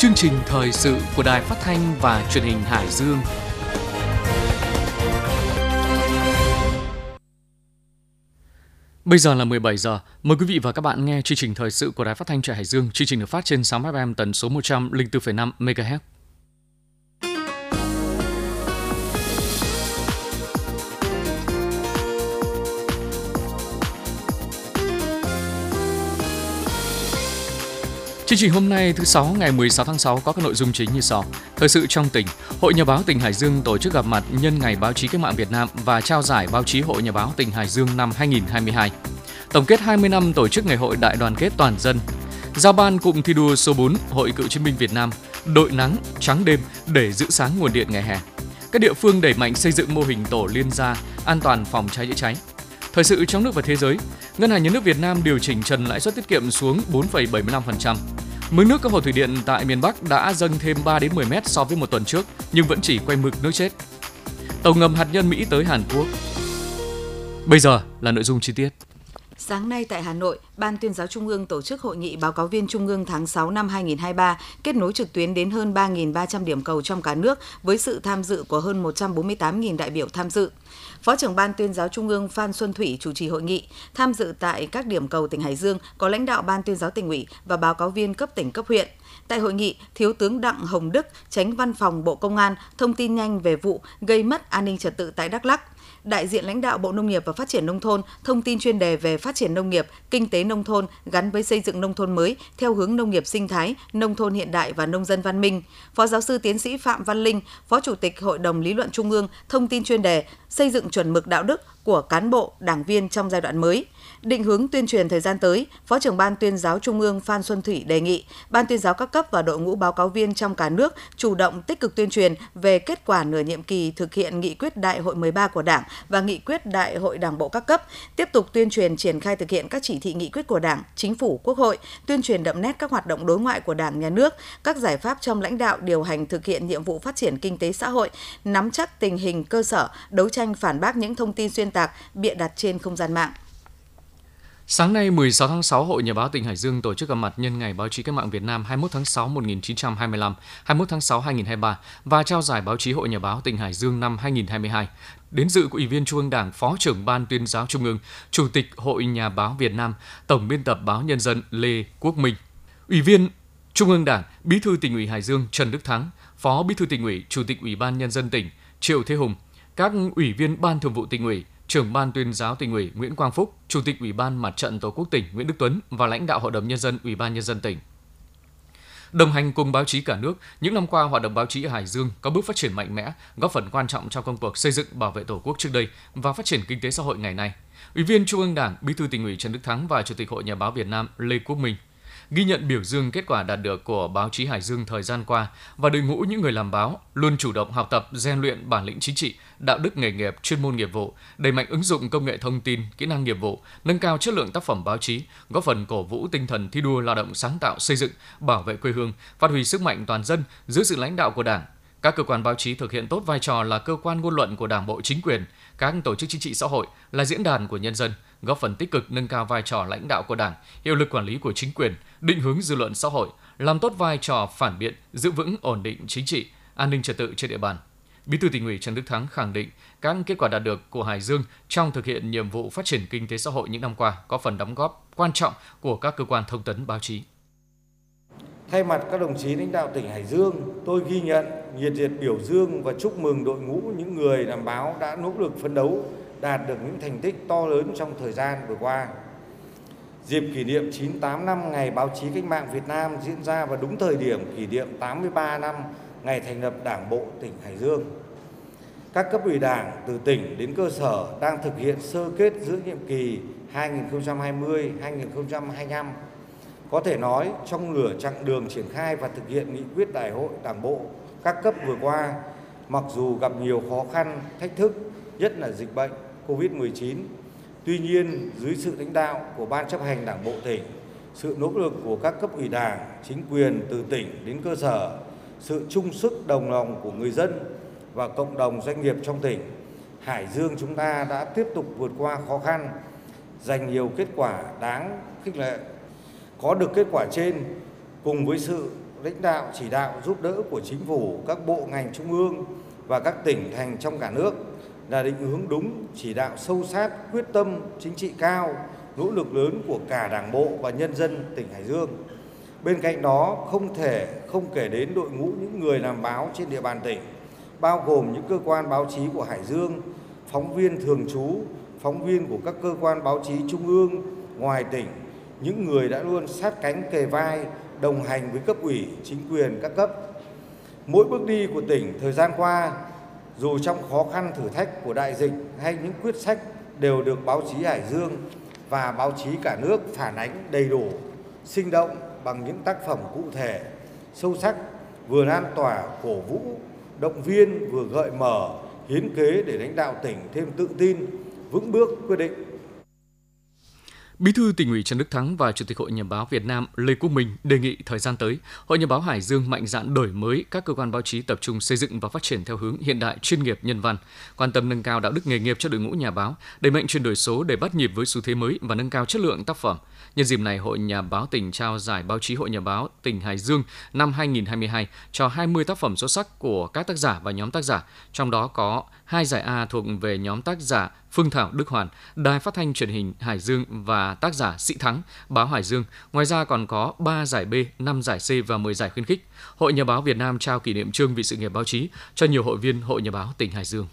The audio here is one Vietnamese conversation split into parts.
Chương trình thời sự của Đài Phát thanh và Truyền hình Hải Dương. Bây giờ là 17 giờ. Mời quý vị và các bạn nghe chương trình thời sự của Đài Phát thanh Truyền Hải Dương. Chương trình được phát trên sóng FM tần số 104,5 MHz. Chương trình hôm nay thứ sáu ngày 16 tháng 6 có các nội dung chính như sau. Thời sự trong tỉnh, Hội Nhà báo tỉnh Hải Dương tổ chức gặp mặt nhân ngày báo chí cách mạng Việt Nam và trao giải báo chí Hội Nhà báo tỉnh Hải Dương năm 2022. Tổng kết 20 năm tổ chức Ngày hội Đại đoàn kết toàn dân. Giao ban cụm thi đua số 4 Hội Cựu chiến binh Việt Nam, đội nắng trắng đêm để giữ sáng nguồn điện ngày hè. Các địa phương đẩy mạnh xây dựng mô hình tổ liên gia an toàn phòng cháy chữa cháy. Thời sự trong nước và thế giới, Ngân hàng Nhà nước Việt Nam điều chỉnh trần lãi suất tiết kiệm xuống 4,75%. Mực nước các hồ thủy điện tại miền Bắc đã dâng thêm 3 đến 10 mét so với một tuần trước, nhưng vẫn chỉ quay mực nước chết. Tàu ngầm hạt nhân Mỹ tới Hàn Quốc. Bây giờ là nội dung chi tiết. Sáng nay tại Hà Nội, Ban tuyên giáo Trung ương tổ chức hội nghị báo cáo viên Trung ương tháng 6 năm 2023, kết nối trực tuyến đến hơn 3.300 điểm cầu trong cả nước với sự tham dự của hơn 148.000 đại biểu tham dự. Phó trưởng Ban tuyên giáo Trung ương Phan Xuân Thủy chủ trì hội nghị, tham dự tại các điểm cầu tỉnh Hải Dương có lãnh đạo Ban tuyên giáo tỉnh ủy và báo cáo viên cấp tỉnh cấp huyện. Tại hội nghị, Thiếu tướng Đặng Hồng Đức, tránh văn phòng Bộ Công an, thông tin nhanh về vụ gây mất an ninh trật tự tại Đắk Lắk đại diện lãnh đạo Bộ Nông nghiệp và Phát triển Nông thôn thông tin chuyên đề về phát triển nông nghiệp, kinh tế nông thôn gắn với xây dựng nông thôn mới theo hướng nông nghiệp sinh thái, nông thôn hiện đại và nông dân văn minh. Phó giáo sư tiến sĩ Phạm Văn Linh, Phó Chủ tịch Hội đồng Lý luận Trung ương thông tin chuyên đề xây dựng chuẩn mực đạo đức của cán bộ, đảng viên trong giai đoạn mới. Định hướng tuyên truyền thời gian tới, Phó trưởng Ban tuyên giáo Trung ương Phan Xuân Thủy đề nghị Ban tuyên giáo các cấp và đội ngũ báo cáo viên trong cả nước chủ động tích cực tuyên truyền về kết quả nửa nhiệm kỳ thực hiện nghị quyết Đại hội 13 của Đảng và nghị quyết Đại hội Đảng bộ các cấp, tiếp tục tuyên truyền triển khai thực hiện các chỉ thị nghị quyết của Đảng, Chính phủ, Quốc hội, tuyên truyền đậm nét các hoạt động đối ngoại của Đảng, Nhà nước, các giải pháp trong lãnh đạo điều hành thực hiện nhiệm vụ phát triển kinh tế xã hội, nắm chắc tình hình cơ sở, đấu tranh phản bác những thông tin xuyên tạc, bịa đặt trên không gian mạng. Sáng nay 16 tháng 6, Hội Nhà báo tỉnh Hải Dương tổ chức gặp mặt nhân ngày báo chí cách mạng Việt Nam 21 tháng 6 1925, 21 tháng 6 2023 và trao giải báo chí Hội Nhà báo tỉnh Hải Dương năm 2022. Đến dự của Ủy viên Trung ương Đảng, Phó trưởng Ban tuyên giáo Trung ương, Chủ tịch Hội Nhà báo Việt Nam, Tổng biên tập báo Nhân dân Lê Quốc Minh. Ủy viên Trung ương Đảng, Bí thư tỉnh ủy Hải Dương Trần Đức Thắng, Phó Bí thư tỉnh ủy, Chủ tịch Ủy ban Nhân dân tỉnh Triệu Thế Hùng, các ủy viên Ban Thường vụ tỉnh ủy, trưởng ban tuyên giáo tỉnh ủy Nguyễn Quang Phúc, chủ tịch Ủy ban Mặt trận Tổ quốc tỉnh Nguyễn Đức Tuấn và lãnh đạo Hội đồng nhân dân Ủy ban nhân dân tỉnh. Đồng hành cùng báo chí cả nước, những năm qua hoạt động báo chí ở Hải Dương có bước phát triển mạnh mẽ, góp phần quan trọng trong công cuộc xây dựng bảo vệ Tổ quốc trước đây và phát triển kinh tế xã hội ngày nay. Ủy viên Trung ương Đảng, Bí thư tỉnh ủy Trần Đức Thắng và Chủ tịch Hội Nhà báo Việt Nam Lê Quốc Minh ghi nhận biểu dương kết quả đạt được của báo chí Hải Dương thời gian qua và đội ngũ những người làm báo luôn chủ động học tập, rèn luyện bản lĩnh chính trị, đạo đức nghề nghiệp, chuyên môn nghiệp vụ, đẩy mạnh ứng dụng công nghệ thông tin, kỹ năng nghiệp vụ, nâng cao chất lượng tác phẩm báo chí, góp phần cổ vũ tinh thần thi đua lao động sáng tạo xây dựng, bảo vệ quê hương, phát huy sức mạnh toàn dân dưới sự lãnh đạo của Đảng, các cơ quan báo chí thực hiện tốt vai trò là cơ quan ngôn luận của Đảng bộ chính quyền, các tổ chức chính trị xã hội là diễn đàn của nhân dân, góp phần tích cực nâng cao vai trò lãnh đạo của Đảng, hiệu lực quản lý của chính quyền, định hướng dư luận xã hội, làm tốt vai trò phản biện, giữ vững ổn định chính trị, an ninh trật tự trên địa bàn. Bí thư tỉnh ủy Trần Đức Thắng khẳng định các kết quả đạt được của Hải Dương trong thực hiện nhiệm vụ phát triển kinh tế xã hội những năm qua có phần đóng góp quan trọng của các cơ quan thông tấn báo chí. Thay mặt các đồng chí lãnh đạo tỉnh Hải Dương, tôi ghi nhận, nhiệt liệt biểu dương và chúc mừng đội ngũ những người làm báo đã nỗ lực phấn đấu đạt được những thành tích to lớn trong thời gian vừa qua. Dịp kỷ niệm 98 năm Ngày Báo chí Cách mạng Việt Nam diễn ra vào đúng thời điểm kỷ niệm 83 năm ngày thành lập Đảng bộ tỉnh Hải Dương. Các cấp ủy đảng từ tỉnh đến cơ sở đang thực hiện sơ kết giữa nhiệm kỳ 2020-2025. Có thể nói trong nửa chặng đường triển khai và thực hiện nghị quyết đại hội đảng bộ các cấp vừa qua, mặc dù gặp nhiều khó khăn, thách thức, nhất là dịch bệnh COVID-19, tuy nhiên dưới sự lãnh đạo của Ban chấp hành Đảng bộ tỉnh, sự nỗ lực của các cấp ủy đảng, chính quyền từ tỉnh đến cơ sở, sự chung sức đồng lòng của người dân và cộng đồng doanh nghiệp trong tỉnh, Hải Dương chúng ta đã tiếp tục vượt qua khó khăn, giành nhiều kết quả đáng khích lệ. Có được kết quả trên cùng với sự lãnh đạo chỉ đạo giúp đỡ của chính phủ, các bộ ngành trung ương và các tỉnh thành trong cả nước là định hướng đúng, chỉ đạo sâu sát, quyết tâm chính trị cao, nỗ lực lớn của cả Đảng bộ và nhân dân tỉnh Hải Dương. Bên cạnh đó, không thể không kể đến đội ngũ những người làm báo trên địa bàn tỉnh, bao gồm những cơ quan báo chí của Hải Dương, phóng viên thường trú, phóng viên của các cơ quan báo chí trung ương, ngoài tỉnh, những người đã luôn sát cánh kề vai, đồng hành với cấp ủy, chính quyền các cấp. Mỗi bước đi của tỉnh thời gian qua, dù trong khó khăn thử thách của đại dịch hay những quyết sách đều được báo chí Hải Dương và báo chí cả nước phản ánh đầy đủ, sinh động bằng những tác phẩm cụ thể, sâu sắc, vừa lan tỏa, cổ vũ, động viên, vừa gợi mở, hiến kế để lãnh đạo tỉnh thêm tự tin, vững bước quyết định. Bí thư tỉnh ủy Trần Đức Thắng và Chủ tịch Hội Nhà báo Việt Nam Lê Quốc Minh đề nghị thời gian tới, Hội Nhà báo Hải Dương mạnh dạn đổi mới các cơ quan báo chí tập trung xây dựng và phát triển theo hướng hiện đại, chuyên nghiệp, nhân văn, quan tâm nâng cao đạo đức nghề nghiệp cho đội ngũ nhà báo, đẩy mạnh chuyển đổi số để bắt nhịp với xu thế mới và nâng cao chất lượng tác phẩm. Nhân dịp này, Hội Nhà báo tỉnh trao giải báo chí Hội Nhà báo tỉnh Hải Dương năm 2022 cho 20 tác phẩm xuất sắc của các tác giả và nhóm tác giả, trong đó có hai giải A thuộc về nhóm tác giả Phương Thảo Đức Hoàn, Đài Phát thanh Truyền hình Hải Dương và tác giả Sĩ Thắng, báo Hải Dương. Ngoài ra còn có 3 giải B, 5 giải C và 10 giải khuyến khích. Hội Nhà báo Việt Nam trao kỷ niệm trương vì sự nghiệp báo chí cho nhiều hội viên Hội Nhà báo tỉnh Hải Dương.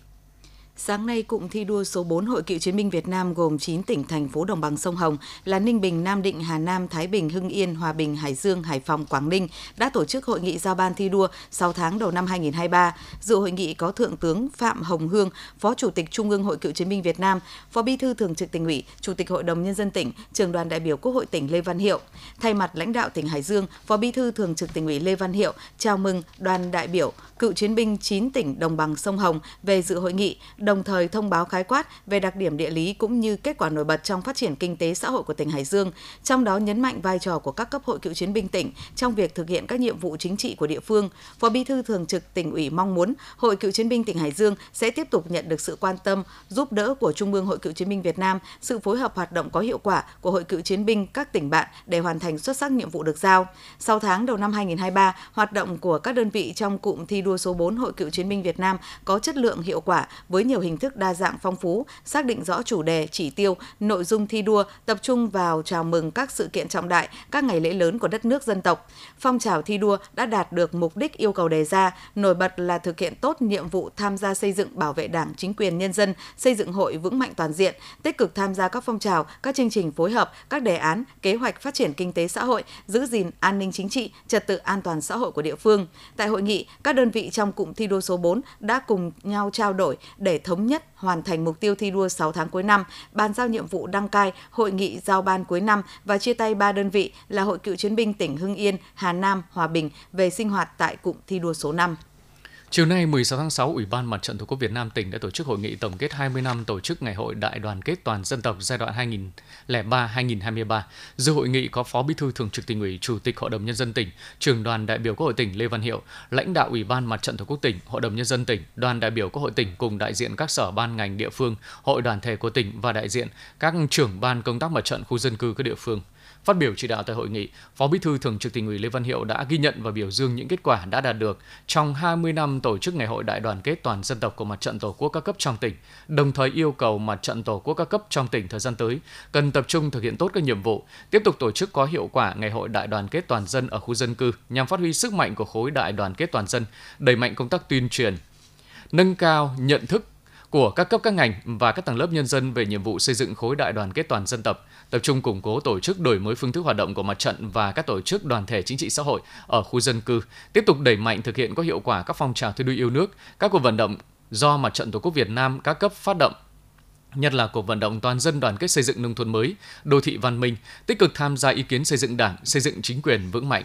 Sáng nay, cụm thi đua số 4 Hội Cựu chiến binh Việt Nam gồm 9 tỉnh thành phố đồng bằng sông Hồng là Ninh Bình, Nam Định, Hà Nam, Thái Bình, Hưng Yên, Hòa Bình, Hải Dương, Hải Phòng, Quảng Ninh đã tổ chức hội nghị giao ban thi đua 6 tháng đầu năm 2023. Dự hội nghị có Thượng tướng Phạm Hồng Hương, Phó Chủ tịch Trung ương Hội Cựu chiến binh Việt Nam, Phó Bí thư Thường trực tỉnh ủy, Chủ tịch Hội đồng nhân dân tỉnh, Trường đoàn đại biểu Quốc hội tỉnh Lê Văn Hiệu. Thay mặt lãnh đạo tỉnh Hải Dương, Phó Bí thư Thường trực tỉnh ủy Lê Văn Hiệu chào mừng đoàn đại biểu cựu chiến binh 9 tỉnh đồng bằng sông Hồng về dự hội nghị, đồng thời thông báo khái quát về đặc điểm địa lý cũng như kết quả nổi bật trong phát triển kinh tế xã hội của tỉnh Hải Dương, trong đó nhấn mạnh vai trò của các cấp hội cựu chiến binh tỉnh trong việc thực hiện các nhiệm vụ chính trị của địa phương. Phó Bí thư Thường trực tỉnh ủy mong muốn Hội cựu chiến binh tỉnh Hải Dương sẽ tiếp tục nhận được sự quan tâm, giúp đỡ của Trung ương Hội cựu chiến binh Việt Nam, sự phối hợp hoạt động có hiệu quả của Hội cựu chiến binh các tỉnh bạn để hoàn thành xuất sắc nhiệm vụ được giao. Sau tháng đầu năm 2023, hoạt động của các đơn vị trong cụm thi đua đua số 4 Hội cựu chiến binh Việt Nam có chất lượng hiệu quả với nhiều hình thức đa dạng phong phú, xác định rõ chủ đề, chỉ tiêu, nội dung thi đua, tập trung vào chào mừng các sự kiện trọng đại, các ngày lễ lớn của đất nước dân tộc. Phong trào thi đua đã đạt được mục đích yêu cầu đề ra, nổi bật là thực hiện tốt nhiệm vụ tham gia xây dựng bảo vệ Đảng, chính quyền nhân dân, xây dựng hội vững mạnh toàn diện, tích cực tham gia các phong trào, các chương trình phối hợp, các đề án, kế hoạch phát triển kinh tế xã hội, giữ gìn an ninh chính trị, trật tự an toàn xã hội của địa phương. Tại hội nghị, các đơn vị trong cụm thi đua số 4 đã cùng nhau trao đổi để thống nhất hoàn thành mục tiêu thi đua 6 tháng cuối năm, bàn giao nhiệm vụ đăng cai hội nghị giao ban cuối năm và chia tay ba đơn vị là Hội cựu chiến binh tỉnh Hưng Yên, Hà Nam, Hòa Bình về sinh hoạt tại cụm thi đua số 5. Chiều nay 16 tháng 6, Ủy ban Mặt trận Tổ quốc Việt Nam tỉnh đã tổ chức hội nghị tổng kết 20 năm tổ chức Ngày hội Đại đoàn kết toàn dân tộc giai đoạn 2003-2023. Dự hội nghị có Phó Bí thư Thường trực tỉnh ủy, Chủ tịch Hội đồng nhân dân tỉnh, Trưởng đoàn đại biểu Quốc hội tỉnh Lê Văn Hiệu, lãnh đạo Ủy ban Mặt trận Tổ quốc tỉnh, Hội đồng nhân dân tỉnh, đoàn đại biểu Quốc hội tỉnh cùng đại diện các sở ban ngành địa phương, hội đoàn thể của tỉnh và đại diện các trưởng ban công tác mặt trận khu dân cư các địa phương. Phát biểu chỉ đạo tại hội nghị, Phó Bí thư Thường trực Tỉnh ủy Lê Văn Hiệu đã ghi nhận và biểu dương những kết quả đã đạt được trong 20 năm tổ chức Ngày hội Đại đoàn kết toàn dân tộc của Mặt trận Tổ quốc các cấp trong tỉnh, đồng thời yêu cầu Mặt trận Tổ quốc các cấp trong tỉnh thời gian tới cần tập trung thực hiện tốt các nhiệm vụ, tiếp tục tổ chức có hiệu quả Ngày hội Đại đoàn kết toàn dân ở khu dân cư nhằm phát huy sức mạnh của khối đại đoàn kết toàn dân, đẩy mạnh công tác tuyên truyền, nâng cao nhận thức của các cấp các ngành và các tầng lớp nhân dân về nhiệm vụ xây dựng khối đại đoàn kết toàn dân tộc, tập trung củng cố tổ chức đổi mới phương thức hoạt động của mặt trận và các tổ chức đoàn thể chính trị xã hội ở khu dân cư, tiếp tục đẩy mạnh thực hiện có hiệu quả các phong trào thi đua yêu nước, các cuộc vận động do mặt trận Tổ quốc Việt Nam các cấp phát động nhất là cuộc vận động toàn dân đoàn kết xây dựng nông thôn mới, đô thị văn minh, tích cực tham gia ý kiến xây dựng đảng, xây dựng chính quyền vững mạnh.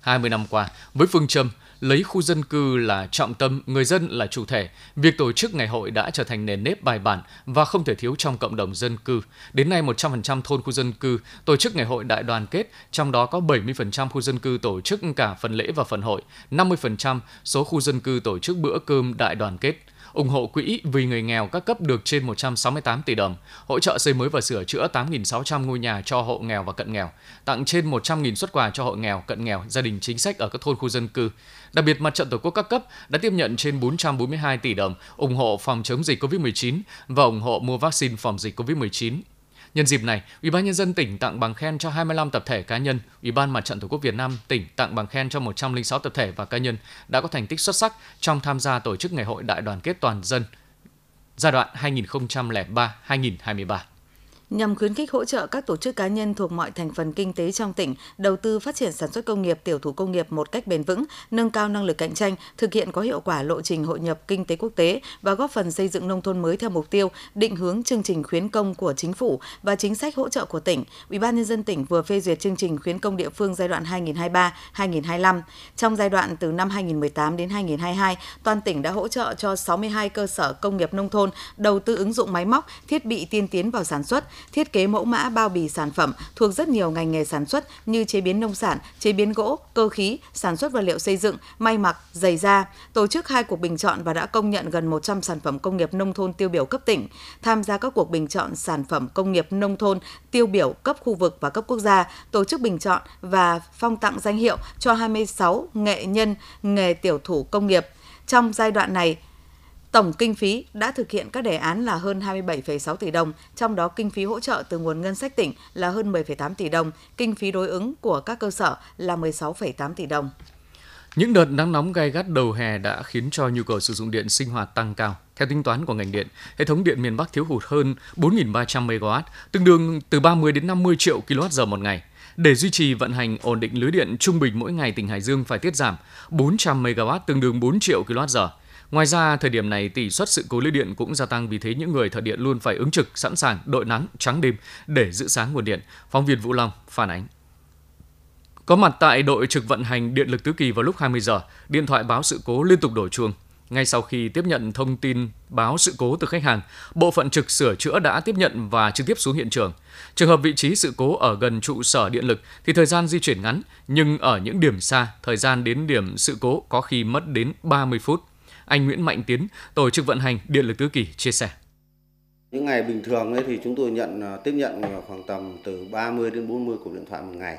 20 năm qua, với phương châm lấy khu dân cư là trọng tâm, người dân là chủ thể, việc tổ chức ngày hội đã trở thành nền nếp bài bản và không thể thiếu trong cộng đồng dân cư. Đến nay 100% thôn khu dân cư tổ chức ngày hội đại đoàn kết, trong đó có 70% khu dân cư tổ chức cả phần lễ và phần hội, 50% số khu dân cư tổ chức bữa cơm đại đoàn kết ủng hộ quỹ vì người nghèo các cấp được trên 168 tỷ đồng, hỗ trợ xây mới và sửa chữa 8.600 ngôi nhà cho hộ nghèo và cận nghèo, tặng trên 100.000 xuất quà cho hộ nghèo, cận nghèo, gia đình chính sách ở các thôn khu dân cư. Đặc biệt, Mặt trận Tổ quốc các cấp đã tiếp nhận trên 442 tỷ đồng ủng hộ phòng chống dịch COVID-19 và ủng hộ mua vaccine phòng dịch COVID-19 Nhân dịp này, Ủy ban nhân dân tỉnh tặng bằng khen cho 25 tập thể cá nhân, Ủy ban Mặt trận Tổ quốc Việt Nam tỉnh tặng bằng khen cho 106 tập thể và cá nhân đã có thành tích xuất sắc trong tham gia tổ chức Ngày hội Đại đoàn kết toàn dân giai đoạn 2003-2023 nhằm khuyến khích hỗ trợ các tổ chức cá nhân thuộc mọi thành phần kinh tế trong tỉnh đầu tư phát triển sản xuất công nghiệp, tiểu thủ công nghiệp một cách bền vững, nâng cao năng lực cạnh tranh, thực hiện có hiệu quả lộ trình hội nhập kinh tế quốc tế và góp phần xây dựng nông thôn mới theo mục tiêu định hướng chương trình khuyến công của chính phủ và chính sách hỗ trợ của tỉnh. Ủy ban nhân dân tỉnh vừa phê duyệt chương trình khuyến công địa phương giai đoạn 2023-2025. Trong giai đoạn từ năm 2018 đến 2022, toàn tỉnh đã hỗ trợ cho 62 cơ sở công nghiệp nông thôn đầu tư ứng dụng máy móc, thiết bị tiên tiến vào sản xuất, thiết kế mẫu mã bao bì sản phẩm thuộc rất nhiều ngành nghề sản xuất như chế biến nông sản, chế biến gỗ, cơ khí, sản xuất vật liệu xây dựng, may mặc, giày da, tổ chức hai cuộc bình chọn và đã công nhận gần 100 sản phẩm công nghiệp nông thôn tiêu biểu cấp tỉnh, tham gia các cuộc bình chọn sản phẩm công nghiệp nông thôn tiêu biểu cấp khu vực và cấp quốc gia, tổ chức bình chọn và phong tặng danh hiệu cho 26 nghệ nhân nghề tiểu thủ công nghiệp. Trong giai đoạn này, Tổng kinh phí đã thực hiện các đề án là hơn 27,6 tỷ đồng, trong đó kinh phí hỗ trợ từ nguồn ngân sách tỉnh là hơn 10,8 tỷ đồng, kinh phí đối ứng của các cơ sở là 16,8 tỷ đồng. Những đợt nắng nóng gai gắt đầu hè đã khiến cho nhu cầu sử dụng điện sinh hoạt tăng cao. Theo tính toán của ngành điện, hệ thống điện miền Bắc thiếu hụt hơn 4.300 MW, tương đương từ 30 đến 50 triệu kWh một ngày. Để duy trì vận hành ổn định lưới điện, trung bình mỗi ngày tỉnh Hải Dương phải tiết giảm 400 MW tương đương 4 triệu kWh. Ngoài ra, thời điểm này tỷ suất sự cố lưới điện cũng gia tăng vì thế những người thợ điện luôn phải ứng trực sẵn sàng đội nắng trắng đêm để giữ sáng nguồn điện. Phóng viên Vũ Long phản ánh. Có mặt tại đội trực vận hành điện lực tứ kỳ vào lúc 20 giờ, điện thoại báo sự cố liên tục đổ chuông. Ngay sau khi tiếp nhận thông tin báo sự cố từ khách hàng, bộ phận trực sửa chữa đã tiếp nhận và trực tiếp xuống hiện trường. Trường hợp vị trí sự cố ở gần trụ sở điện lực thì thời gian di chuyển ngắn, nhưng ở những điểm xa, thời gian đến điểm sự cố có khi mất đến 30 phút. Anh Nguyễn Mạnh Tiến, tổ chức vận hành Điện lực Tứ Kỳ chia sẻ. Những ngày bình thường ấy thì chúng tôi nhận à, tiếp nhận khoảng tầm từ 30 đến 40 cuộc điện thoại một ngày.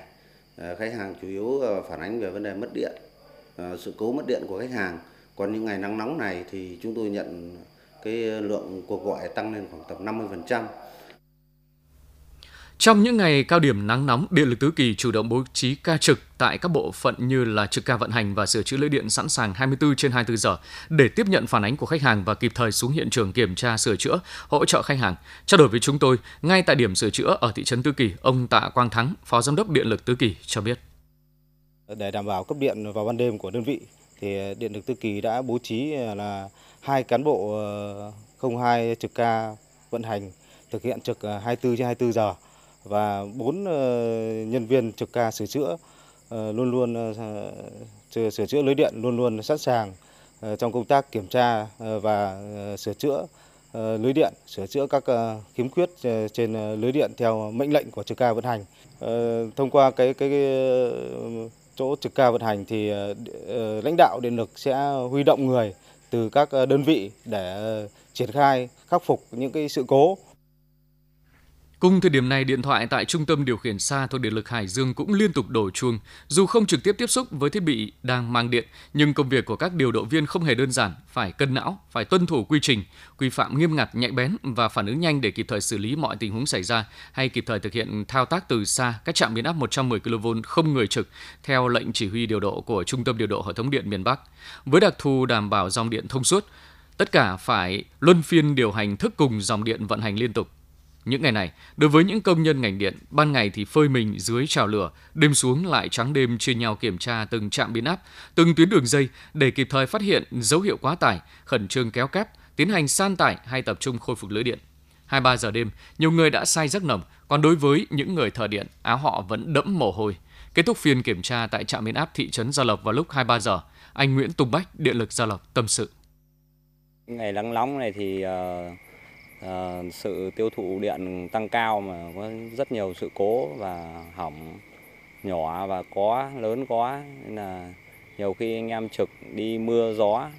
À, khách hàng chủ yếu à, phản ánh về vấn đề mất điện, sự cố mất điện của khách hàng. Còn những ngày nắng nóng này thì chúng tôi nhận cái lượng cuộc gọi tăng lên khoảng tầm 50%. Trong những ngày cao điểm nắng nóng, Điện lực Tứ Kỳ chủ động bố trí ca trực tại các bộ phận như là trực ca vận hành và sửa chữa lưới điện sẵn sàng 24 trên 24 giờ để tiếp nhận phản ánh của khách hàng và kịp thời xuống hiện trường kiểm tra sửa chữa, hỗ trợ khách hàng. Trao đổi với chúng tôi, ngay tại điểm sửa chữa ở thị trấn Tứ Kỳ, ông Tạ Quang Thắng, Phó Giám đốc Điện lực Tứ Kỳ cho biết. Để đảm bảo cấp điện vào ban đêm của đơn vị, thì Điện lực Tứ Kỳ đã bố trí là hai cán bộ ờ, 02 trực ca vận hành thực hiện trực ờ, 24 trên 24 giờ và bốn ờ, nhân viên trực ca sửa chữa ờ, luôn luôn ờ, sửa chữa lưới điện luôn luôn sẵn sàng trong công tác kiểm tra và sửa chữa lưới điện, sửa chữa các khiếm khuyết trên lưới điện theo mệnh lệnh của trực ca vận hành. Thông qua cái cái chỗ trực ca vận hành thì lãnh đạo điện lực sẽ huy động người từ các đơn vị để triển khai khắc phục những cái sự cố Cùng thời điểm này, điện thoại tại trung tâm điều khiển xa thuộc điện lực Hải Dương cũng liên tục đổ chuông. Dù không trực tiếp tiếp xúc với thiết bị đang mang điện, nhưng công việc của các điều độ viên không hề đơn giản, phải cân não, phải tuân thủ quy trình, quy phạm nghiêm ngặt, nhạy bén và phản ứng nhanh để kịp thời xử lý mọi tình huống xảy ra hay kịp thời thực hiện thao tác từ xa các trạm biến áp 110 kV không người trực theo lệnh chỉ huy điều độ của Trung tâm điều độ hệ thống điện miền Bắc. Với đặc thù đảm bảo dòng điện thông suốt, tất cả phải luân phiên điều hành thức cùng dòng điện vận hành liên tục những ngày này, đối với những công nhân ngành điện, ban ngày thì phơi mình dưới trào lửa, đêm xuống lại trắng đêm chia nhau kiểm tra từng trạm biến áp, từng tuyến đường dây để kịp thời phát hiện dấu hiệu quá tải, khẩn trương kéo cáp, tiến hành san tải hay tập trung khôi phục lưới điện. 2-3 giờ đêm, nhiều người đã say giấc nồng, còn đối với những người thợ điện, áo họ vẫn đẫm mồ hôi. Kết thúc phiên kiểm tra tại trạm biến áp thị trấn Gia Lộc vào lúc 2-3 giờ, anh Nguyễn Tùng Bách, Điện lực Gia Lộc tâm sự. Ngày nắng nóng này thì uh Ờ, sự tiêu thụ điện tăng cao mà có rất nhiều sự cố và hỏng nhỏ và có, lớn quá. Nên là nhiều khi anh em trực đi mưa gió,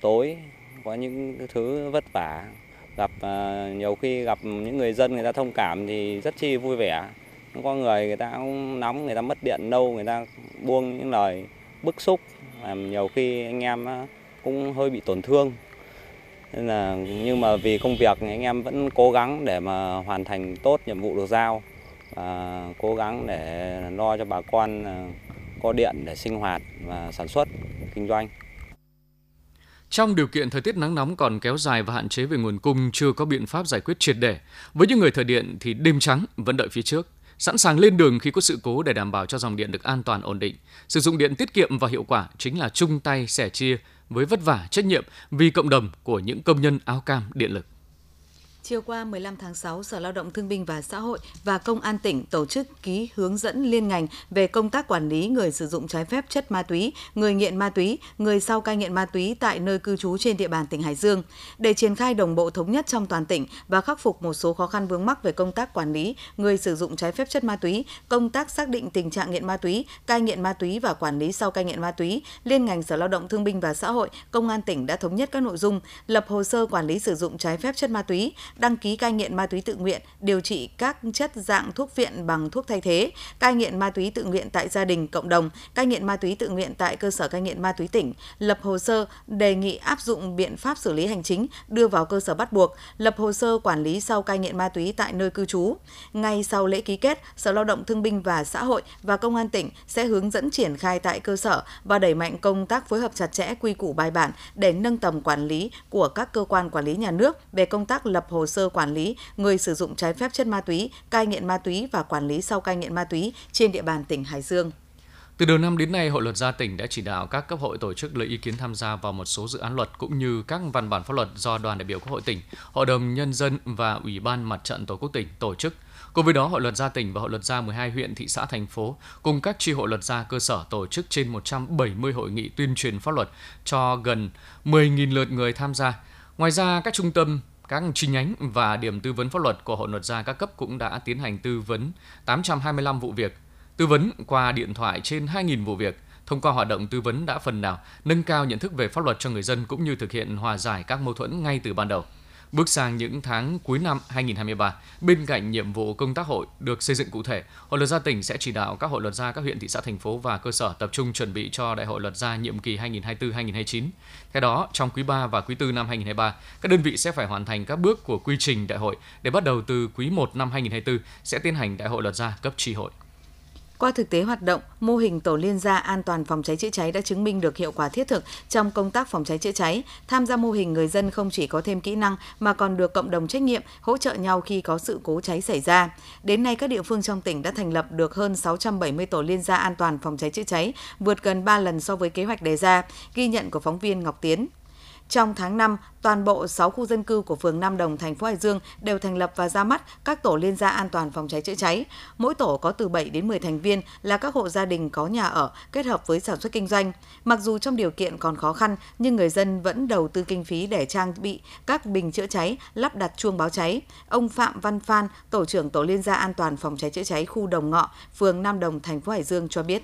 tối, có những thứ vất vả. Gặp ờ, nhiều khi gặp những người dân người ta thông cảm thì rất chi vui vẻ. Có người người ta cũng nóng, người ta mất điện lâu, người ta buông những lời bức xúc. Làm nhiều khi anh em cũng hơi bị tổn thương nên là nhưng mà vì công việc anh em vẫn cố gắng để mà hoàn thành tốt nhiệm vụ được giao và cố gắng để lo cho bà con à, có điện để sinh hoạt và sản xuất kinh doanh. Trong điều kiện thời tiết nắng nóng còn kéo dài và hạn chế về nguồn cung chưa có biện pháp giải quyết triệt để, với những người thợ điện thì đêm trắng vẫn đợi phía trước sẵn sàng lên đường khi có sự cố để đảm bảo cho dòng điện được an toàn ổn định. Sử dụng điện tiết kiệm và hiệu quả chính là chung tay sẻ chia với vất vả trách nhiệm vì cộng đồng của những công nhân áo cam điện lực. Chiều qua 15 tháng 6, Sở Lao động Thương binh và Xã hội và Công an tỉnh tổ chức ký hướng dẫn liên ngành về công tác quản lý người sử dụng trái phép chất ma túy, người nghiện ma túy, người sau cai nghiện ma túy tại nơi cư trú trên địa bàn tỉnh Hải Dương để triển khai đồng bộ thống nhất trong toàn tỉnh và khắc phục một số khó khăn vướng mắc về công tác quản lý người sử dụng trái phép chất ma túy, công tác xác định tình trạng nghiện ma túy, cai nghiện ma túy và quản lý sau cai nghiện ma túy. Liên ngành Sở Lao động Thương binh và Xã hội, Công an tỉnh đã thống nhất các nội dung lập hồ sơ quản lý sử dụng trái phép chất ma túy, đăng ký cai nghiện ma túy tự nguyện, điều trị các chất dạng thuốc viện bằng thuốc thay thế, cai nghiện ma túy tự nguyện tại gia đình, cộng đồng, cai nghiện ma túy tự nguyện tại cơ sở cai nghiện ma túy tỉnh, lập hồ sơ đề nghị áp dụng biện pháp xử lý hành chính đưa vào cơ sở bắt buộc, lập hồ sơ quản lý sau cai nghiện ma túy tại nơi cư trú. Ngay sau lễ ký kết, Sở Lao động Thương binh và Xã hội và Công an tỉnh sẽ hướng dẫn triển khai tại cơ sở và đẩy mạnh công tác phối hợp chặt chẽ quy củ bài bản để nâng tầm quản lý của các cơ quan quản lý nhà nước về công tác lập hồ sơ quản lý người sử dụng trái phép chất ma túy, cai nghiện ma túy và quản lý sau cai nghiện ma túy trên địa bàn tỉnh Hải Dương. Từ đầu năm đến nay, Hội luật gia tỉnh đã chỉ đạo các cấp hội tổ chức lấy ý kiến tham gia vào một số dự án luật cũng như các văn bản pháp luật do đoàn đại biểu Quốc hội tỉnh, Hội đồng Nhân dân và Ủy ban Mặt trận Tổ quốc tỉnh tổ chức. Cùng với đó, Hội luật gia tỉnh và Hội luật gia 12 huyện, thị xã, thành phố cùng các tri hội luật gia cơ sở tổ chức trên 170 hội nghị tuyên truyền pháp luật cho gần 10.000 lượt người tham gia. Ngoài ra, các trung tâm các chi nhánh và điểm tư vấn pháp luật của Hội luật gia các cấp cũng đã tiến hành tư vấn 825 vụ việc, tư vấn qua điện thoại trên 2.000 vụ việc. Thông qua hoạt động tư vấn đã phần nào nâng cao nhận thức về pháp luật cho người dân cũng như thực hiện hòa giải các mâu thuẫn ngay từ ban đầu. Bước sang những tháng cuối năm 2023, bên cạnh nhiệm vụ công tác hội được xây dựng cụ thể, Hội luật gia tỉnh sẽ chỉ đạo các hội luật gia các huyện, thị xã, thành phố và cơ sở tập trung chuẩn bị cho Đại hội luật gia nhiệm kỳ 2024-2029. Theo đó, trong quý 3 và quý 4 năm 2023, các đơn vị sẽ phải hoàn thành các bước của quy trình đại hội để bắt đầu từ quý 1 năm 2024 sẽ tiến hành Đại hội luật gia cấp tri hội. Qua thực tế hoạt động, mô hình tổ liên gia an toàn phòng cháy chữa cháy đã chứng minh được hiệu quả thiết thực trong công tác phòng cháy chữa cháy. Tham gia mô hình người dân không chỉ có thêm kỹ năng mà còn được cộng đồng trách nhiệm hỗ trợ nhau khi có sự cố cháy xảy ra. Đến nay các địa phương trong tỉnh đã thành lập được hơn 670 tổ liên gia an toàn phòng cháy chữa cháy, vượt gần 3 lần so với kế hoạch đề ra, ghi nhận của phóng viên Ngọc Tiến. Trong tháng 5, toàn bộ 6 khu dân cư của phường Nam Đồng, thành phố Hải Dương đều thành lập và ra mắt các tổ liên gia an toàn phòng cháy chữa cháy. Mỗi tổ có từ 7 đến 10 thành viên là các hộ gia đình có nhà ở kết hợp với sản xuất kinh doanh. Mặc dù trong điều kiện còn khó khăn nhưng người dân vẫn đầu tư kinh phí để trang bị các bình chữa cháy, lắp đặt chuông báo cháy. Ông Phạm Văn Phan, tổ trưởng tổ liên gia an toàn phòng cháy chữa cháy khu Đồng Ngọ, phường Nam Đồng, thành phố Hải Dương cho biết.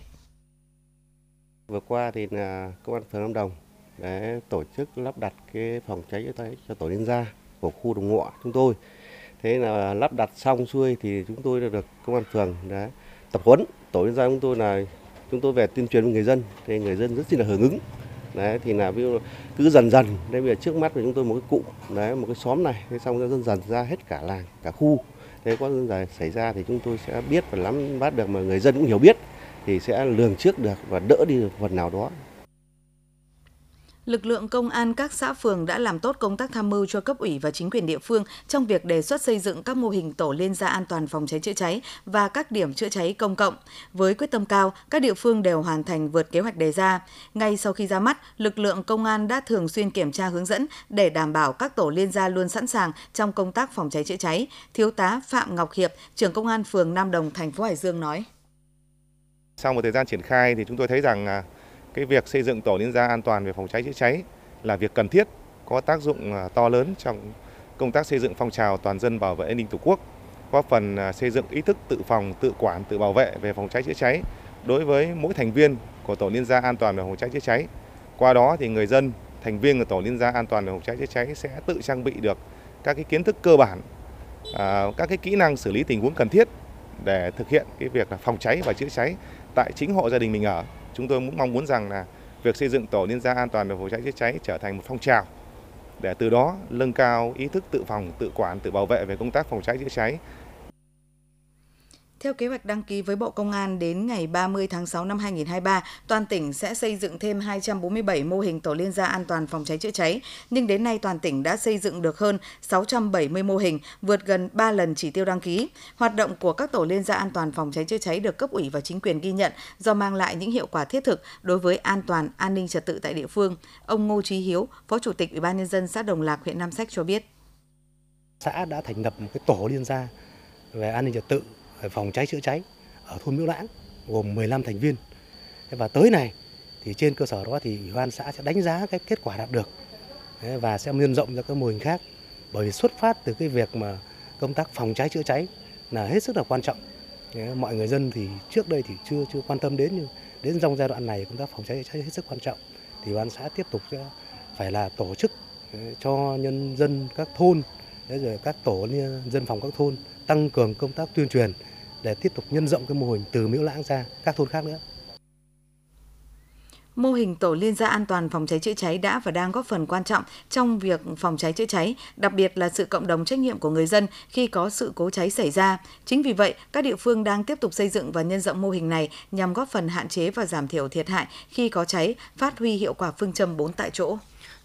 Vừa qua thì là công an phường Nam Đồng để tổ chức lắp đặt cái phòng cháy chữa cháy cho tổ liên gia của khu đồng ngọ chúng tôi. Thế là lắp đặt xong xuôi thì chúng tôi được công an phường đã tập huấn. Tổ liên gia chúng tôi là, chúng tôi về tuyên truyền với người dân, thì người dân rất là hưởng ứng. Đấy, thì là ví dụ cứ dần dần, đây bây giờ trước mắt của chúng tôi một cái cụm, đấy, một cái xóm này, thế xong dần dần ra hết cả làng, cả khu. Thế có dần dần xảy ra thì chúng tôi sẽ biết và nắm bắt được mà người dân cũng hiểu biết, thì sẽ lường trước được và đỡ đi được phần nào đó lực lượng công an các xã phường đã làm tốt công tác tham mưu cho cấp ủy và chính quyền địa phương trong việc đề xuất xây dựng các mô hình tổ liên gia an toàn phòng cháy chữa cháy và các điểm chữa cháy công cộng. Với quyết tâm cao, các địa phương đều hoàn thành vượt kế hoạch đề ra. Ngay sau khi ra mắt, lực lượng công an đã thường xuyên kiểm tra hướng dẫn để đảm bảo các tổ liên gia luôn sẵn sàng trong công tác phòng cháy chữa cháy. Thiếu tá Phạm Ngọc Hiệp, trưởng công an phường Nam Đồng, thành phố Hải Dương nói. Sau một thời gian triển khai thì chúng tôi thấy rằng à, cái việc xây dựng tổ liên gia an toàn về phòng cháy chữa cháy là việc cần thiết, có tác dụng à, to lớn trong công tác xây dựng phong trào toàn dân bảo vệ an ninh Tổ quốc, góp phần à, xây dựng ý thức tự phòng, tự quản, tự bảo vệ về phòng cháy chữa cháy đối với mỗi thành viên của tổ liên gia an toàn về phòng cháy chữa cháy. Qua đó thì người dân thành viên của tổ liên gia an toàn về phòng cháy chữa cháy sẽ tự trang bị được các cái kiến thức cơ bản, à, các cái kỹ năng xử lý tình huống cần thiết để thực hiện cái việc là phòng cháy và chữa cháy tại chính hộ gia đình mình ở. Chúng tôi cũng mong muốn rằng là việc xây dựng tổ liên gia an toàn về phòng cháy chữa cháy trở thành một phong trào để từ đó nâng cao ý thức tự phòng, tự quản, tự bảo vệ về công tác phòng cháy chữa cháy theo kế hoạch đăng ký với Bộ Công an đến ngày 30 tháng 6 năm 2023, toàn tỉnh sẽ xây dựng thêm 247 mô hình tổ liên gia an toàn phòng cháy chữa cháy, nhưng đến nay toàn tỉnh đã xây dựng được hơn 670 mô hình, vượt gần 3 lần chỉ tiêu đăng ký. Hoạt động của các tổ liên gia an toàn phòng cháy chữa cháy được cấp ủy và chính quyền ghi nhận do mang lại những hiệu quả thiết thực đối với an toàn, an ninh trật tự tại địa phương. Ông Ngô Chí Hiếu, Phó Chủ tịch Ủy ban nhân dân xã Đồng Lạc, huyện Nam Sách cho biết. Xã đã thành lập một cái tổ liên gia về an ninh trật tự phòng cháy chữa cháy ở thôn Miễu Lãng, gồm 15 thành viên. Và tới này thì trên cơ sở đó thì ủy ban xã sẽ đánh giá cái kết quả đạt được và sẽ nhân rộng ra các mô hình khác. Bởi vì xuất phát từ cái việc mà công tác phòng cháy chữa cháy là hết sức là quan trọng. Mọi người dân thì trước đây thì chưa chưa quan tâm đến, nhưng đến trong giai đoạn này công tác phòng cháy chữa cháy hết sức quan trọng. Thì ban xã tiếp tục sẽ phải là tổ chức cho nhân dân các thôn rồi các tổ dân phòng các thôn tăng cường công tác tuyên truyền để tiếp tục nhân rộng cái mô hình từ Miễu Lãng ra các thôn khác nữa. Mô hình tổ liên gia an toàn phòng cháy chữa cháy đã và đang góp phần quan trọng trong việc phòng cháy chữa cháy, đặc biệt là sự cộng đồng trách nhiệm của người dân khi có sự cố cháy xảy ra. Chính vì vậy, các địa phương đang tiếp tục xây dựng và nhân rộng mô hình này nhằm góp phần hạn chế và giảm thiểu thiệt hại khi có cháy, phát huy hiệu quả phương châm 4 tại chỗ.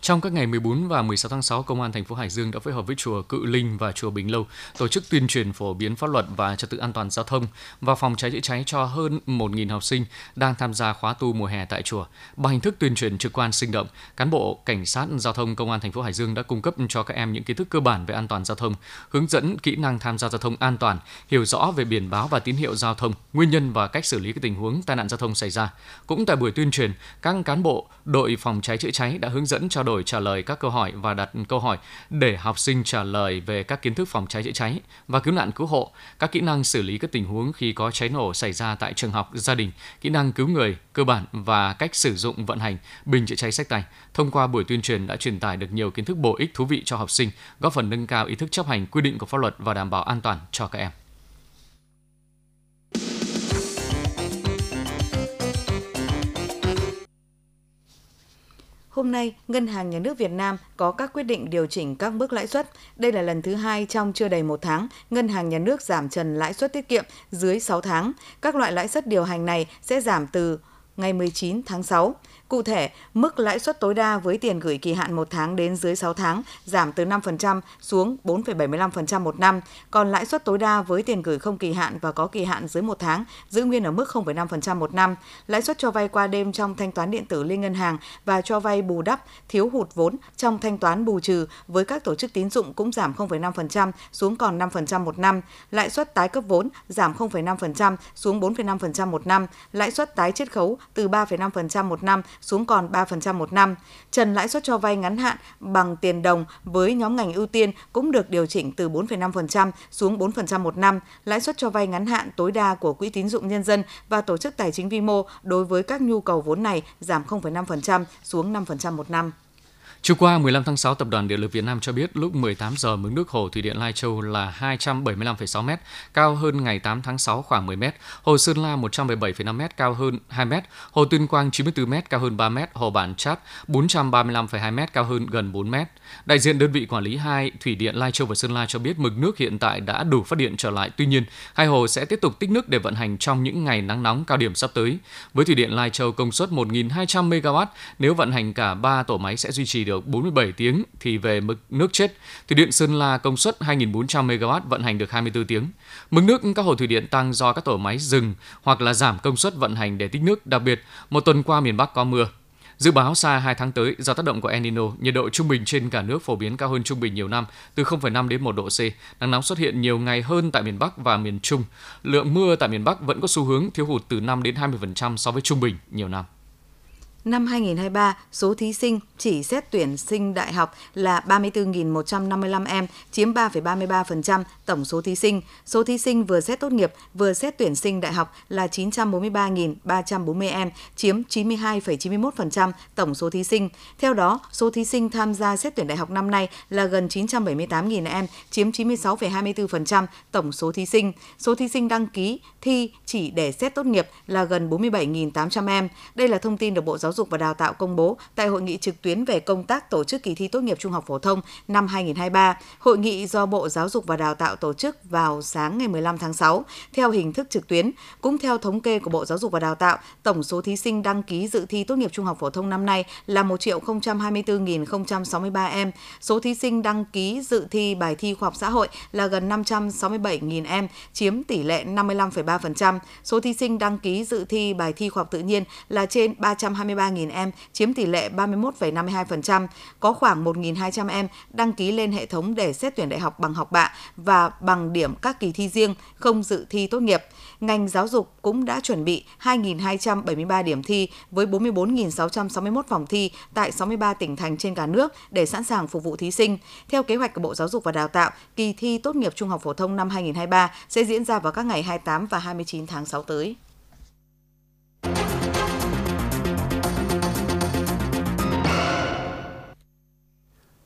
Trong các ngày 14 và 16 tháng 6, Công an thành phố Hải Dương đã phối hợp với chùa Cự Linh và chùa Bình Lâu tổ chức tuyên truyền phổ biến pháp luật và trật tự an toàn giao thông và phòng cháy chữa cháy cho hơn 1.000 học sinh đang tham gia khóa tu mùa hè tại chùa. Bằng hình thức tuyên truyền trực quan sinh động, cán bộ cảnh sát giao thông Công an thành phố Hải Dương đã cung cấp cho các em những kiến thức cơ bản về an toàn giao thông, hướng dẫn kỹ năng tham gia giao thông an toàn, hiểu rõ về biển báo và tín hiệu giao thông, nguyên nhân và cách xử lý các tình huống tai nạn giao thông xảy ra. Cũng tại buổi tuyên truyền, các cán bộ đội phòng cháy chữa cháy đã hướng dẫn cho đội đổi trả lời các câu hỏi và đặt câu hỏi để học sinh trả lời về các kiến thức phòng cháy chữa cháy và cứu nạn cứu hộ, các kỹ năng xử lý các tình huống khi có cháy nổ xảy ra tại trường học, gia đình, kỹ năng cứu người cơ bản và cách sử dụng vận hành bình chữa cháy sách tay. Thông qua buổi tuyên truyền đã truyền tải được nhiều kiến thức bổ ích thú vị cho học sinh, góp phần nâng cao ý thức chấp hành quy định của pháp luật và đảm bảo an toàn cho các em. Hôm nay, Ngân hàng Nhà nước Việt Nam có các quyết định điều chỉnh các mức lãi suất. Đây là lần thứ hai trong chưa đầy một tháng, Ngân hàng Nhà nước giảm trần lãi suất tiết kiệm dưới 6 tháng. Các loại lãi suất điều hành này sẽ giảm từ ngày 19 tháng 6. Cụ thể, mức lãi suất tối đa với tiền gửi kỳ hạn 1 tháng đến dưới 6 tháng giảm từ 5% xuống 4,75% một năm, còn lãi suất tối đa với tiền gửi không kỳ hạn và có kỳ hạn dưới 1 tháng giữ nguyên ở mức 0,5% một năm. Lãi suất cho vay qua đêm trong thanh toán điện tử liên ngân hàng và cho vay bù đắp thiếu hụt vốn trong thanh toán bù trừ với các tổ chức tín dụng cũng giảm 0,5% xuống còn 5% một năm. Lãi suất tái cấp vốn giảm 0,5% xuống 4,5% một năm. Lãi suất tái chiết khấu từ 3,5% một năm xuống còn 3% một năm. Trần lãi suất cho vay ngắn hạn bằng tiền đồng với nhóm ngành ưu tiên cũng được điều chỉnh từ 4,5% xuống 4% một năm. Lãi suất cho vay ngắn hạn tối đa của Quỹ tín dụng nhân dân và tổ chức tài chính vi mô đối với các nhu cầu vốn này giảm 0,5% xuống 5% một năm. Chiều qua 15 tháng 6, Tập đoàn Điện lực Việt Nam cho biết lúc 18 giờ mực nước hồ thủy điện Lai Châu là 275,6 m, cao hơn ngày 8 tháng 6 khoảng 10 m. Hồ Sơn La 117,5 m, cao hơn 2 m. Hồ Tuyên Quang 94 m, cao hơn 3 m. Hồ Bản Chát 435,2 m, cao hơn gần 4 m. Đại diện đơn vị quản lý hai thủy điện Lai Châu và Sơn La cho biết mực nước hiện tại đã đủ phát điện trở lại. Tuy nhiên, hai hồ sẽ tiếp tục tích nước để vận hành trong những ngày nắng nóng cao điểm sắp tới. Với thủy điện Lai Châu công suất 1.200 MW, nếu vận hành cả 3 tổ máy sẽ duy trì được được 47 tiếng thì về mực nước chết. Thủy điện Sơn La công suất 2.400 MW vận hành được 24 tiếng. Mực nước các hồ thủy điện tăng do các tổ máy dừng hoặc là giảm công suất vận hành để tích nước. Đặc biệt, một tuần qua miền Bắc có mưa. Dự báo xa 2 tháng tới do tác động của El Nino, nhiệt độ trung bình trên cả nước phổ biến cao hơn trung bình nhiều năm, từ 0,5 đến 1 độ C. Nắng nóng xuất hiện nhiều ngày hơn tại miền Bắc và miền Trung. Lượng mưa tại miền Bắc vẫn có xu hướng thiếu hụt từ 5 đến 20% so với trung bình nhiều năm. Năm 2023, số thí sinh chỉ xét tuyển sinh đại học là 34.155 em, chiếm 3,33% tổng số thí sinh. Số thí sinh vừa xét tốt nghiệp, vừa xét tuyển sinh đại học là 943.340 em, chiếm 92,91% tổng số thí sinh. Theo đó, số thí sinh tham gia xét tuyển đại học năm nay là gần 978.000 em, chiếm 96,24% tổng số thí sinh. Số thí sinh đăng ký thi chỉ để xét tốt nghiệp là gần 47.800 em. Đây là thông tin được Bộ Giáo dục và Đào tạo công bố tại hội nghị trực tuyến về công tác tổ chức kỳ thi tốt nghiệp trung học phổ thông năm 2023. Hội nghị do Bộ Giáo dục và Đào tạo tổ chức vào sáng ngày 15 tháng 6 theo hình thức trực tuyến. Cũng theo thống kê của Bộ Giáo dục và Đào tạo, tổng số thí sinh đăng ký dự thi tốt nghiệp trung học phổ thông năm nay là 1.024.063 em. Số thí sinh đăng ký dự thi bài thi khoa học xã hội là gần 567.000 em, chiếm tỷ lệ 55,3%. Số thí sinh đăng ký dự thi bài thi khoa học tự nhiên là trên 323.000 em, chiếm tỷ lệ 31,52%. Có khoảng 1.200 em đăng ký lên hệ thống để xét tuyển đại học bằng học bạ và bằng điểm các kỳ thi riêng, không dự thi tốt nghiệp. Ngành giáo dục cũng đã chuẩn bị 2.273 điểm thi với 44.661 phòng thi tại 63 tỉnh thành trên cả nước để sẵn sàng phục vụ thí sinh. Theo kế hoạch của Bộ Giáo dục và Đào tạo, kỳ thi tốt nghiệp trung học phổ thông năm 2023 sẽ diễn ra vào các ngày 28 và 29 tháng 6 tới.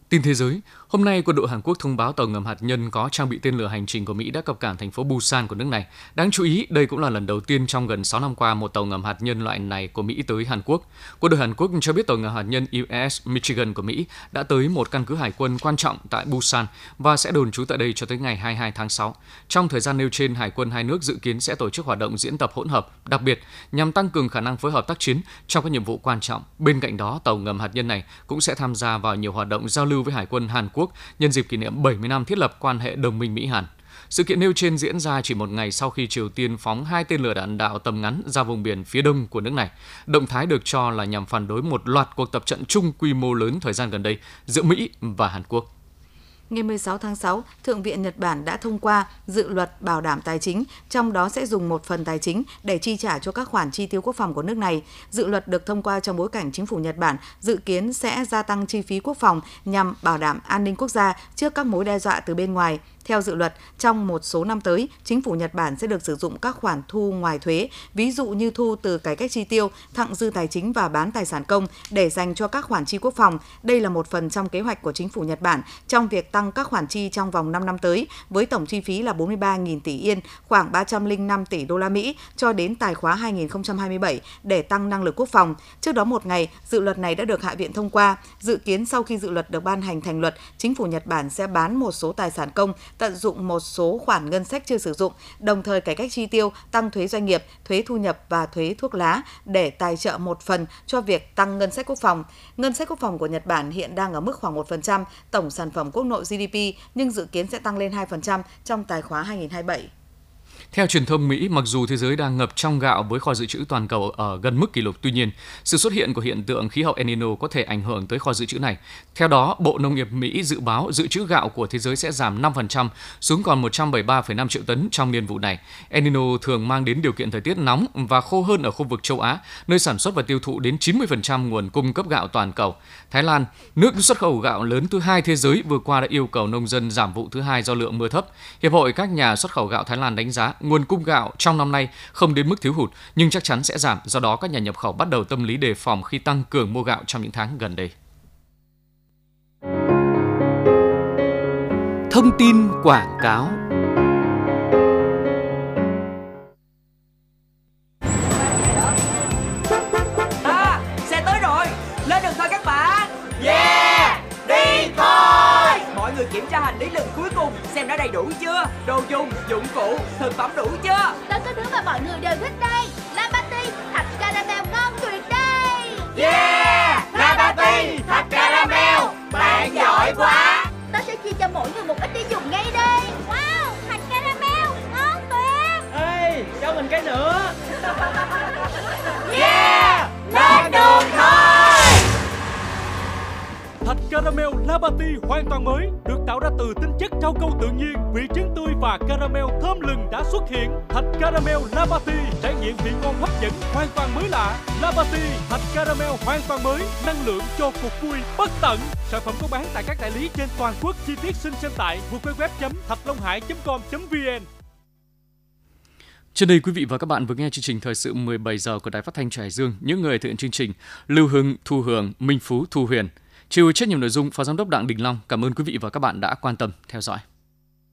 Tin thế giới, hôm nay quân đội Hàn Quốc thông báo tàu ngầm hạt nhân có trang bị tên lửa hành trình của Mỹ đã cập cảng thành phố Busan của nước này. Đáng chú ý, đây cũng là lần đầu tiên trong gần 6 năm qua một tàu ngầm hạt nhân loại này của Mỹ tới Hàn Quốc. Quân đội Hàn Quốc cho biết tàu ngầm hạt nhân USS Michigan của Mỹ đã tới một căn cứ hải quân quan trọng tại Busan và sẽ đồn trú tại đây cho tới ngày 22 tháng 6. Trong thời gian nêu trên, hải quân hai nước dự kiến sẽ tổ chức hoạt động diễn tập hỗn hợp, đặc biệt nhằm tăng cường khả năng phối hợp tác chiến trong các nhiệm vụ quan trọng. Bên cạnh đó, tàu ngầm hạt nhân này cũng sẽ tham gia vào nhiều hoạt động giao lưu với Hải quân Hàn Quốc nhân dịp kỷ niệm 70 năm thiết lập quan hệ đồng minh Mỹ-Hàn. Sự kiện nêu trên diễn ra chỉ một ngày sau khi Triều Tiên phóng hai tên lửa đạn đạo tầm ngắn ra vùng biển phía đông của nước này. Động thái được cho là nhằm phản đối một loạt cuộc tập trận chung quy mô lớn thời gian gần đây giữa Mỹ và Hàn Quốc. Ngày 16 tháng 6, Thượng viện Nhật Bản đã thông qua dự luật bảo đảm tài chính, trong đó sẽ dùng một phần tài chính để chi trả cho các khoản chi tiêu quốc phòng của nước này. Dự luật được thông qua trong bối cảnh chính phủ Nhật Bản dự kiến sẽ gia tăng chi phí quốc phòng nhằm bảo đảm an ninh quốc gia trước các mối đe dọa từ bên ngoài. Theo dự luật, trong một số năm tới, chính phủ Nhật Bản sẽ được sử dụng các khoản thu ngoài thuế, ví dụ như thu từ cải cách chi tiêu, thặng dư tài chính và bán tài sản công để dành cho các khoản chi quốc phòng. Đây là một phần trong kế hoạch của chính phủ Nhật Bản trong việc tăng các khoản chi trong vòng 5 năm tới với tổng chi phí là 43.000 tỷ yên, khoảng 305 tỷ đô la Mỹ cho đến tài khóa 2027 để tăng năng lực quốc phòng. Trước đó một ngày, dự luật này đã được Hạ viện thông qua. Dự kiến sau khi dự luật được ban hành thành luật, chính phủ Nhật Bản sẽ bán một số tài sản công tận dụng một số khoản ngân sách chưa sử dụng, đồng thời cải cách chi tiêu, tăng thuế doanh nghiệp, thuế thu nhập và thuế thuốc lá để tài trợ một phần cho việc tăng ngân sách quốc phòng. Ngân sách quốc phòng của Nhật Bản hiện đang ở mức khoảng 1% tổng sản phẩm quốc nội GDP nhưng dự kiến sẽ tăng lên 2% trong tài khóa 2027. Theo truyền thông Mỹ, mặc dù thế giới đang ngập trong gạo với kho dự trữ toàn cầu ở gần mức kỷ lục, tuy nhiên, sự xuất hiện của hiện tượng khí hậu El Nino có thể ảnh hưởng tới kho dự trữ này. Theo đó, Bộ Nông nghiệp Mỹ dự báo dự trữ gạo của thế giới sẽ giảm 5% xuống còn 173,5 triệu tấn trong niên vụ này. El Nino thường mang đến điều kiện thời tiết nóng và khô hơn ở khu vực châu Á, nơi sản xuất và tiêu thụ đến 90% nguồn cung cấp gạo toàn cầu. Thái Lan, nước xuất khẩu gạo lớn thứ hai thế giới vừa qua đã yêu cầu nông dân giảm vụ thứ hai do lượng mưa thấp. Hiệp hội các nhà xuất khẩu gạo Thái Lan đánh giá nguồn cung gạo trong năm nay không đến mức thiếu hụt nhưng chắc chắn sẽ giảm, do đó các nhà nhập khẩu bắt đầu tâm lý đề phòng khi tăng cường mua gạo trong những tháng gần đây. Thông tin quảng cáo đầy đủ chưa? Đồ dùng, dụng cụ, thực phẩm đủ chưa? Tới cái thứ mà mọi người đều thích đây. La Pati, thạch caramel ngon tuyệt đây. Yeah! Labati, thạch caramel. Bạn giỏi quá. Ta sẽ chia cho mỗi người một ít để dùng ngay đây. Wow, thạch caramel. Ngon tuyệt. Ê, cho mình cái nữa. Yeah, lên đường thôi! Thạch caramel Labati hoàn toàn mới được tạo ra từ chất rau câu tự nhiên, vị trứng tươi và caramel thơm lừng đã xuất hiện. Thạch caramel Labati trải nghiệm vị ngon hấp dẫn hoàn toàn mới lạ. Labati thạch caramel hoàn toàn mới, năng lượng cho cuộc vui bất tận. Sản phẩm có bán tại các đại lý trên toàn quốc. Chi tiết xin xem tại www.thạchlonghải.com.vn. Trên đây quý vị và các bạn vừa nghe chương trình thời sự 17 giờ của Đài Phát thanh Hải Dương. Những người thực hiện chương trình: Lưu Hưng, Thu Hường, Minh Phú, Thu Huyền. Chịu trách nhiệm nội dung, Phó Giám đốc Đặng Đình Long. Cảm ơn quý vị và các bạn đã quan tâm, theo dõi.